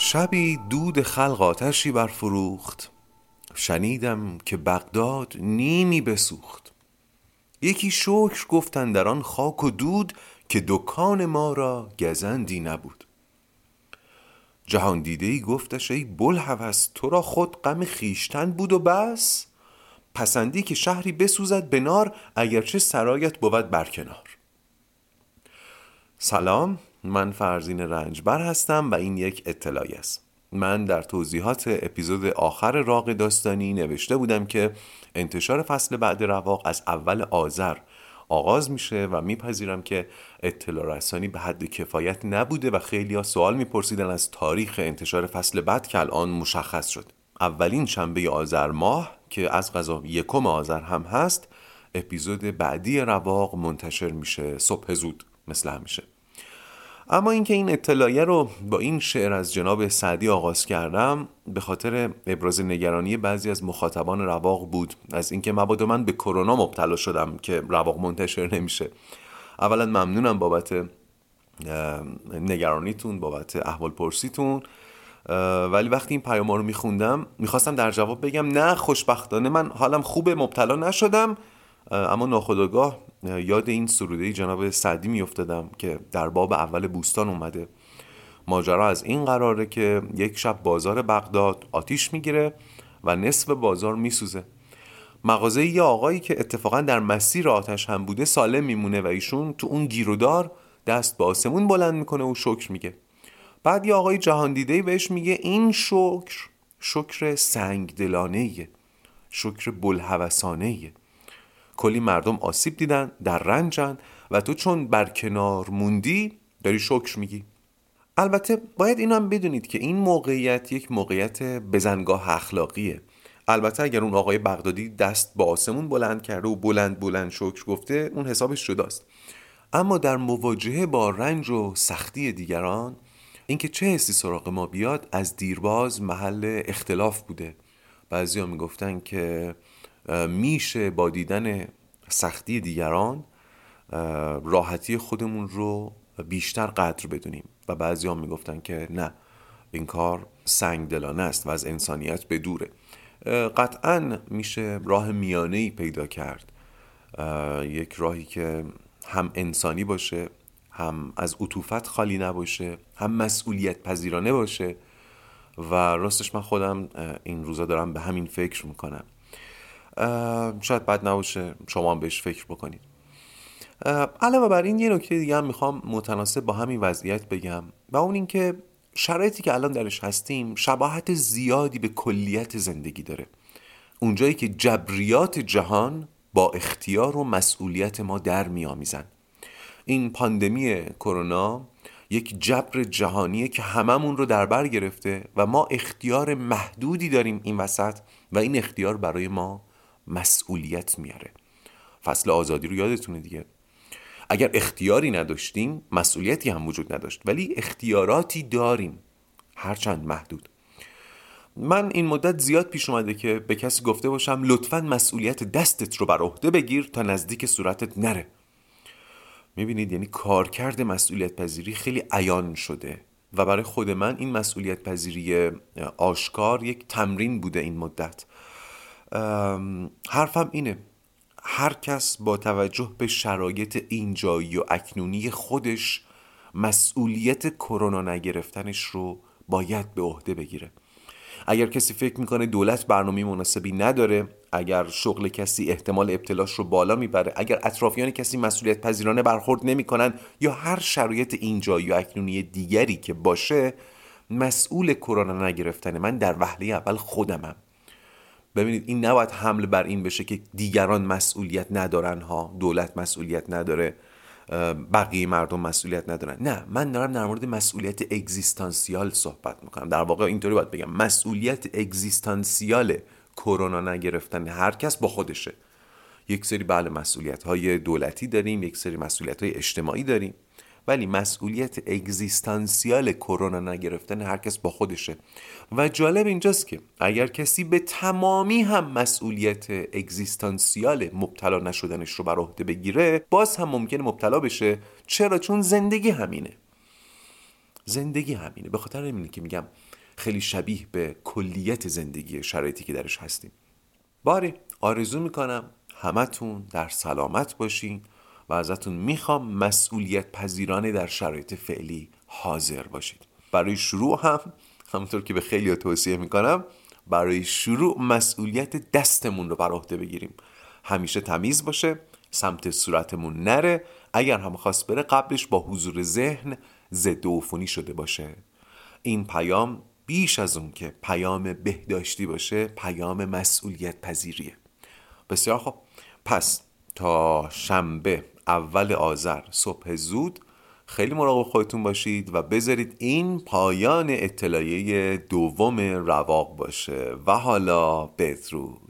شبی دود خلق آتشی برفروخت. شنیدم که بغداد نیمی بسوخت. یکی شکر گفتن در آن خاک و دود که دکان ما را گزندی نبود. جهان دیده ای گفتش ای بلحوث تو را خود غم خیشتن بود و بس؟ پسندی که شهری بسوزد به نار اگرچه سرایت بود برکنار. سلام من فرزین رنجبر هستم و این یک اطلاعی است. من در توضیحات اپیزود آخر راق داستانی نوشته بودم که انتشار فصل بعد رواق از اول آذر آغاز میشه و میپذیرم که اطلاع رسانی به حد کفایت نبوده و خیلی ها سوال میپرسیدن از تاریخ انتشار فصل بعد که الان مشخص شد. اولین شنبه آذر ماه که از غذا یکم آذر هم هست اپیزود بعدی رواق منتشر میشه صبح زود. مثل همیشه. اما اینکه این اطلاعیه رو با این شعر از جناب سعدی آغاز کردم به خاطر ابراز نگرانی بعضی از مخاطبان رواق بود. از اینکه مبادا من به کرونا مبتلا شدم که رواق منتشر نمیشه. اولا ممنونم بابت نگرانیتون بابت احوال پرسیتون ولی وقتی این پیام رو میخوندم می‌خواستم در جواب بگم نه خوشبختانه من حالم خوبه مبتلا نشدم. اما ناخداگاه یاد این سروده جناب سعدی میافتادم که در باب اول بوستان اومده. ماجرا از این قراره که یک شب بازار بغداد آتیش می‌گیره و نصف بازار میسوزه. مغازه یه آقایی که اتفاقا در مسیر آتش هم بوده سالم میمونه و ایشون تو اون گیرودار دست به آسمون بلند می‌کنه و شکر میگه. بعد یه آقای جهان دیده بهش میگه این شکر شکر سنگ دلانه شکر بلحوثانه کلی مردم آسیب دیدن در رنجن و تو چون بر کنار موندی داری شکر میگی. البته باید این هم بدونید که این موقعیت یک موقعیت بزنگاه اخلاقیه. البته اگر اون آقای بغدادی دست با آسمون بلند کرده و بلند بلند شکر گفته اون حسابش جداست. اما در مواجهه با رنج و سختی دیگران اینکه چه حسی سراغ ما بیاد از دیرباز محل اختلاف بوده. بعضی ها می‌گفتن که میشه با دیدن سختی دیگران راحتی خودمون رو بیشتر قدر بدونیم. و بعضی ها می‌گفتن که نه این کار سنگ دلانه است و از انسانیت به دوره. قطعا میشه راه میانه پیدا کرد. یک راهی که هم انسانی باشه هم از عطوفت خالی نباشه هم مسئولیت پذیرانه باشه. و راستش من خودم این روزا دارم به همین فکر می‌کنم. شاید بد نباشه شما بهش فکر بکنید. علاوه بر این یه نکته دیگه هم می‌خوام متناسب با همین وضعیت بگم و اون اینکه شرایطی که الان درش هستیم شباهت زیادی به کلیت زندگی داره. اونجایی که جبریات جهان با اختیار و مسئولیت ما در میآمیزن. این پاندمی کرونا یک جبر جهانیه که هممون رو در بر گرفته و ما اختیار محدودی داریم این وسط و این اختیار برای ما مسئولیت میاره. فصل آزادی رو یادتونه دیگه. اگر اختیاری نداشتیم مسئولیتی هم وجود نداشت. ولی اختیاراتی داریم. هرچند محدود. من این مدت زیاد پیش اومده که به کسی گفته باشم لطفا مسئولیت دستت رو بر عهده بگیر تا نزدیک صورتت نره. می‌بینید؟ یعنی کارکرد مسئولیت پذیری خیلی عیان شده و برای خود من این مسئولیت پذیری آشکار یک تمرین بوده این مدت. حرفم اینه. هر کس با توجه به شرایط اینجایی و اکنونی خودش مسئولیت کرونا نگرفتنش رو باید به عهده بگیره. اگر کسی فکر می‌کنه دولت برنامه مناسبی نداره اگر شغل کسی احتمال ابتلاش رو بالا می‌بره اگر اطرافیان کسی مسئولیت پذیرانه برخورد نمی‌کنن یا هر شرایط اینجایی و اکنونی دیگری که باشه مسئول کرونا نگرفتن من در وهله اول خودمم. ببینید این نباید حمل بر این بشه که دیگران مسئولیت ندارن ها دولت مسئولیت نداره بقیه مردم مسئولیت ندارن. نه من دارم در مورد مسئولیت اگزیستانسیال صحبت می‌کنم. در واقع اینطوری باید بگم مسئولیت اگزیستانسیال کرونا نگرفتن هر کس با خودشه. یک سری بله مسئولیت های دولتی داریم یک سری مسئولیت های اجتماعی داریم. ولی مسئولیت اگزیستانسیال کرونا نگرفتن هر کس با خودشه. و جالب اینجاست که اگر کسی به تمامی هم مسئولیت اگزیستانسیال مبتلا نشدنش رو بر عهده بگیره باز هم ممکنه مبتلا بشه. چرا؟ چون زندگی همینه. زندگی همینه. به خاطر همینه که میگم خیلی شبیه به کلیت زندگی شرایطی که درش هستیم. باری آرزو می‌کنم همتون در سلامت باشین. و ازتون می‌خوام مسئولیت پذیرانه در شرایط فعلی حاضر باشید. برای شروع هم همونطور که به خیلی توصیه می‌کنم برای شروع مسئولیت دستمون رو بر عهده بگیریم. همیشه تمیز باشه سمت صورتمون نره. اگر هم خواست بره قبلش با حضور ذهن ضد عفونی شده باشه. این پیام بیش از اون که پیام بهداشتی باشه پیام مسئولیت پذیریه بسیار خب پس تا شنبه اول آذر. صبح زود خیلی مراقب خودتون باشید و بذارید این پایان اطلاعیه دوم رواق باشه. و حالا بدرود.